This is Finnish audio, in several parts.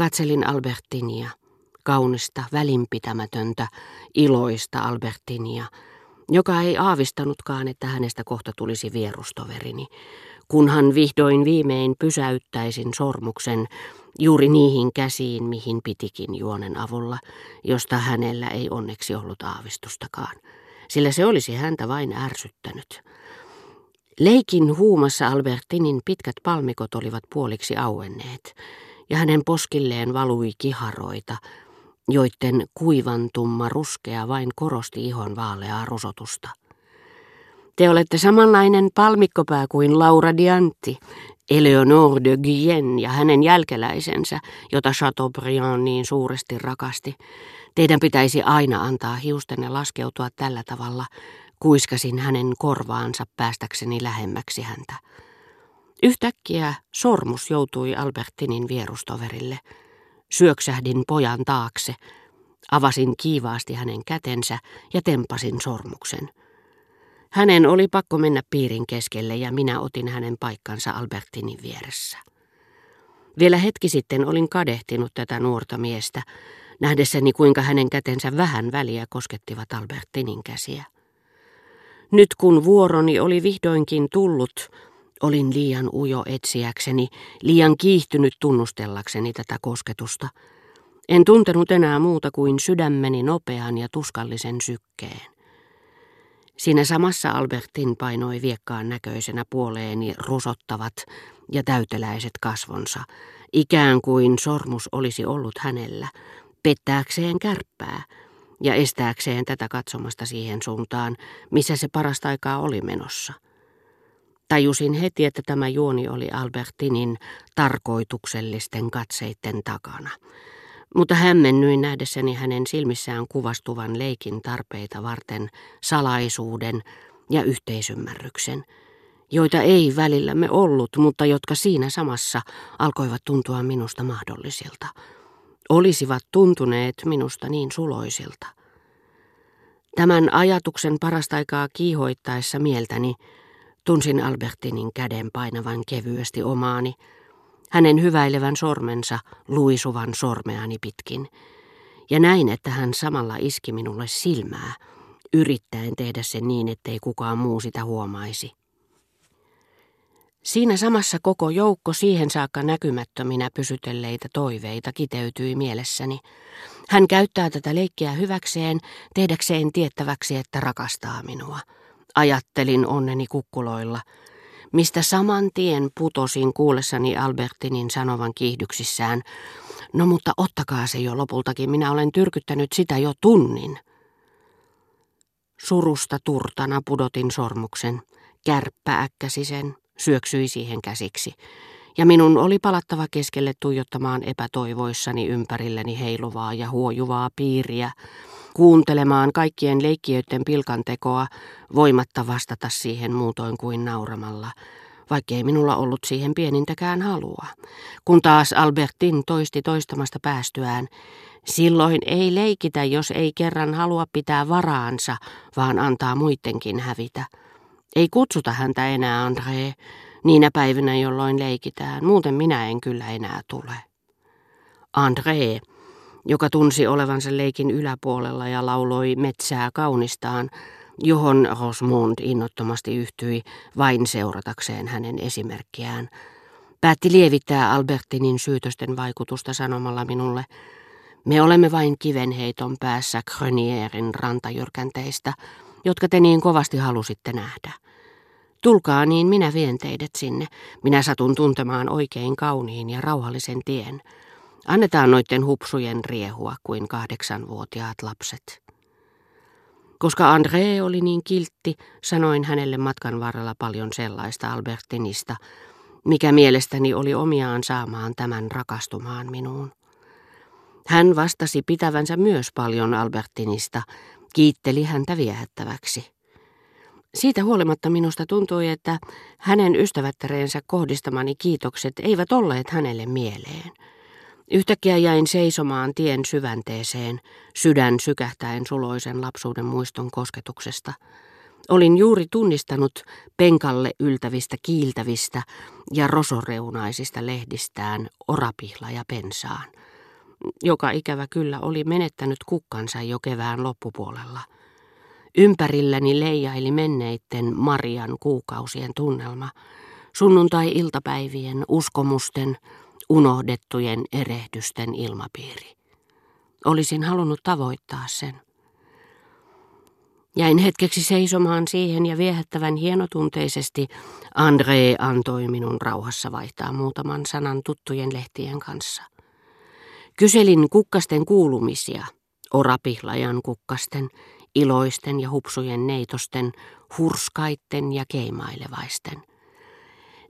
Katselin Albertinia, kaunista, välinpitämätöntä, iloista Albertinia, joka ei aavistanutkaan, että hänestä kohta tulisi vierustoverini, kunhan vihdoin viimein pysäyttäisin sormuksen juuri niihin käsiin, mihin pitikin juonen avulla, josta hänellä ei onneksi ollut aavistustakaan, sillä se olisi häntä vain ärsyttänyt. Leikin huumassa Albertinin pitkät palmikot olivat puoliksi auenneet, ja hänen poskilleen valui kiharoita, joiden kuivantumma ruskea vain korosti ihon vaaleaa rusotusta. Te olette samanlainen palmikkopää kuin Laura Diantti, Eleonore de Guyenne ja hänen jälkeläisensä, jota Chateaubriand niin suuresti rakasti. Teidän pitäisi aina antaa hiustenne laskeutua tällä tavalla, kuiskasin hänen korvaansa päästäkseni lähemmäksi häntä. Yhtäkkiä sormus joutui Albertinin vierustoverille. Syöksähdin pojan taakse, avasin kiivaasti hänen kätensä ja tempasin sormuksen. Hänen oli pakko mennä piirin keskelle ja minä otin hänen paikkansa Albertinin vieressä. Vielä hetki sitten olin kadehtinut tätä nuorta miestä, nähdessäni kuinka hänen kätensä vähän väliä koskettivat Albertinin käsiä. Nyt kun vuoroni oli vihdoinkin tullut, olin liian ujo etsiäkseni, liian kiihtynyt tunnustellakseni tätä kosketusta. En tuntenut enää muuta kuin sydämeni nopean ja tuskallisen sykkeen. Siinä samassa Albertin painoi viekkaan näköisenä puoleeni rusottavat ja täyteläiset kasvonsa, ikään kuin sormus olisi ollut hänellä, pettääkseen kärppää ja estääkseen tätä katsomasta siihen suuntaan, missä se parasta aikaa oli menossa. Tajusin heti, että tämä juoni oli Albertinin tarkoituksellisten katseitten takana mutta hämmennyin nähdessäni hänen silmissään kuvastuvan leikin tarpeita varten salaisuuden ja yhteisymmärryksen, joita ei välillämme ollut, mutta jotka siinä samassa alkoivat tuntua minusta mahdollisilta. Olisivat tuntuneet minusta niin suloisilta. Tämän ajatuksen parasta aikaa kiihoittaessa mieltäni tunsin Albertinin käden painavan kevyesti omaani, hänen hyväilevän sormensa luisuvan sormeani pitkin, ja näin, että hän samalla iski minulle silmää, yrittäen tehdä sen niin, ettei kukaan muu sitä huomaisi. Siinä samassa koko joukko siihen saakka näkymättöminä pysytelleitä toiveita kiteytyi mielessäni. Hän käyttää tätä leikkiä hyväkseen, tehdäkseen tiettäväksi, että rakastaa minua. Ajattelin onneni kukkuloilla, mistä saman tien putosin kuullessani Albertinin sanovan kiihdyksissään. No mutta ottakaa se jo lopultakin, minä olen tyrkyttänyt sitä jo tunnin. Surusta turtana pudotin sormuksen. Kärppä äkkäsi sen, syöksyi siihen käsiksi. Ja minun oli palattava keskelle tuijottamaan epätoivoissani ympärilleni heiluvaa ja huojuvaa piiriä, kuuntelemaan kaikkien leikkiöiden pilkantekoa, voimatta vastata siihen muutoin kuin nauramalla, vaikkei minulla ollut siihen pienintäkään halua. Kun taas Albertin toisti toistamasta päästyään, silloin ei leikitä, jos ei kerran halua pitää varaansa, vaan antaa muidenkin hävitä. Ei kutsuta häntä enää André, niinä päivinä, jolloin leikitään, muuten minä en kyllä enää tule. André, joka tunsi olevansa leikin yläpuolella ja lauloi metsää kaunistaan, johon Rosmond innottomasti yhtyi vain seuratakseen hänen esimerkkiään. Päätti lievittää Albertinin syytösten vaikutusta sanomalla minulle, me olemme vain kivenheiton päässä Grönierin rantajyrkänteistä, jotka te niin kovasti halusitte nähdä. Tulkaa niin minä vien teidät sinne. Minä satun tuntemaan oikein kauniin ja rauhallisen tien. Annetaan noiden hupsujen riehua kuin kahdeksanvuotiaat lapset. Koska André oli niin kiltti, sanoin hänelle matkan varrella paljon sellaista Albertinista, mikä mielestäni oli omiaan saamaan tämän rakastumaan minuun. Hän vastasi pitävänsä myös paljon Albertinista, kiitteli häntä viehättäväksi. Siitä huolimatta minusta tuntui, että hänen ystävättäreensä kohdistamani kiitokset eivät olleet hänelle mieleen. Yhtäkkiä jäin seisomaan tien syvänteeseen, sydän sykähtäen suloisen lapsuuden muiston kosketuksesta. Olin juuri tunnistanut penkalle yltävistä kiiltävistä ja rosoreunaisista lehdistään orapihla ja pensaan. joka ikävä kyllä oli menettänyt kukkansa jo kevään loppupuolella. Ympärilläni leijaili menneitten Marian kuukausien tunnelma, sunnuntai-iltapäivien, uskomusten, unohdettujen erehdysten ilmapiiri. Olisin halunnut tavoittaa sen. Jäin hetkeksi seisomaan siihen ja viehättävän hienotunteisesti André antoi minun rauhassa vaihtaa muutaman sanan tuttujen lehtien kanssa. Kyselin kukkasten kuulumisia, orapihlajan kukkasten, iloisten ja hupsujen neitosten, hurskaitten ja keimailevaisten.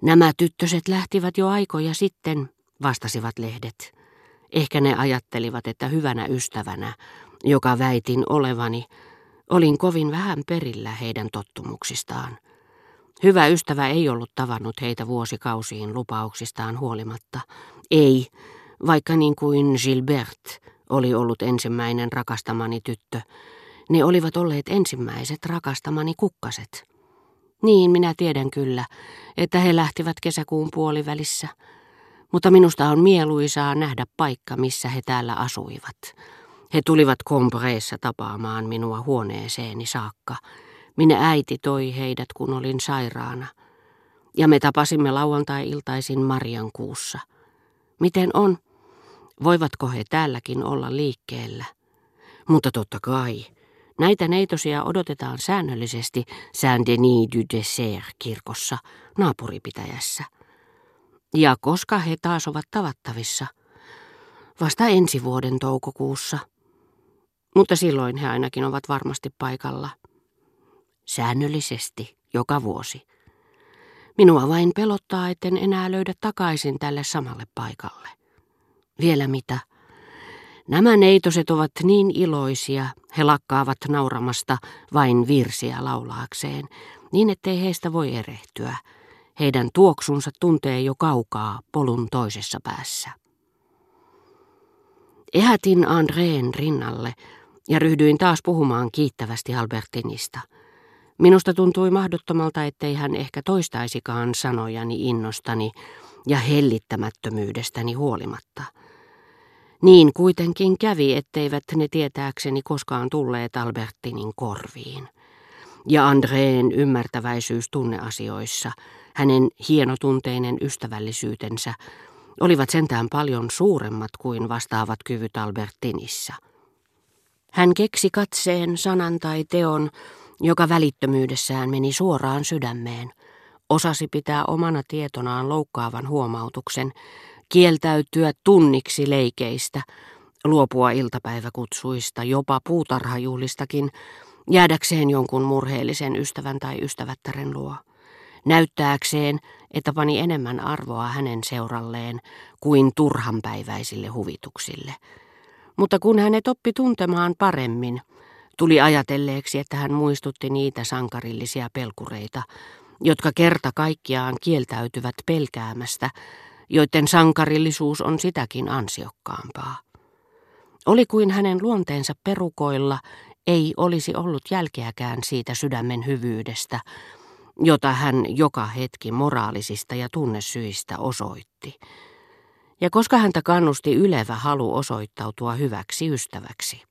Nämä tyttöset lähtivät jo aikoja sitten, vastasivat lehdet. Ehkä ne ajattelivat, että hyvänä ystävänä, joka väitin olevani, olin kovin vähän perillä heidän tottumuksistaan. Hyvä ystävä ei ollut tavannut heitä vuosikausiin lupauksistaan huolimatta. Ei, vaikka niin kuin Gilbert oli ollut ensimmäinen rakastamani tyttö, ne olivat olleet ensimmäiset rakastamani kukkaset. Niin minä tiedän kyllä, että he lähtivät kesäkuun puolivälissä, mutta minusta on mieluisaa nähdä paikka, missä he täällä asuivat. He tulivat kompreessa tapaamaan minua huoneeseeni saakka. Minä äiti toi heidät, kun olin sairaana. Ja me tapasimme lauantai-iltaisin Marian kuussa. Miten on? Voivatko he täälläkin olla liikkeellä? Mutta totta kai. Näitä neitosia odotetaan säännöllisesti Saint-Denis du Dessert kirkossa naapuripitäjässä. Ja koska he taas ovat tavattavissa? Vasta ensi vuoden toukokuussa. Mutta silloin he ainakin ovat varmasti paikalla. Säännöllisesti, joka vuosi. Minua vain pelottaa, etten enää löydä takaisin tälle samalle paikalle. Vielä mitä? Nämä neitoset ovat niin iloisia, he lakkaavat nauramasta vain virsiä laulaakseen, niin ettei heistä voi erehtyä. Heidän tuoksunsa tuntee jo kaukaa polun toisessa päässä. Ehätin Andreen rinnalle ja ryhdyin taas puhumaan kiittävästi Albertinista. Minusta tuntui mahdottomalta, ettei hän ehkä toistaisikaan sanojani innostani ja hellittämättömyydestäni huolimatta – niin kuitenkin kävi, etteivät ne tietääkseni koskaan tulleet Albertinin korviin. Ja Andreen ymmärtäväisyys tunneasioissa, hänen hienotunteinen ystävällisyytensä, olivat sentään paljon suuremmat kuin vastaavat kyvyt Albertinissa. Hän keksi katseen, sanan tai teon, joka välittömyydessään meni suoraan sydämeen, osasi pitää omana tietonaan loukkaavan huomautuksen, kieltäytyä tunniksi leikeistä, luopua iltapäiväkutsuista, jopa puutarhajuhlistakin, jäädäkseen jonkun murheellisen ystävän tai ystävättären luo. Näyttääkseen, että pani enemmän arvoa hänen seuralleen kuin turhanpäiväisille huvituksille. Mutta kun hänet oppi tuntemaan paremmin, tuli ajatelleeksi, että hän muistutti niitä sankarillisia pelkureita, jotka kerta kaikkiaan kieltäytyvät pelkäämästä, joiden sankarillisuus on sitäkin ansiokkaampaa. Oli kuin hänen luonteensa perukoilla ei olisi ollut jälkeäkään siitä sydämen hyvyydestä, jota hän joka hetki moraalisista ja tunnesyistä osoitti. Ja koska häntä kannusti ylevä halu osoittautua hyväksi ystäväksi.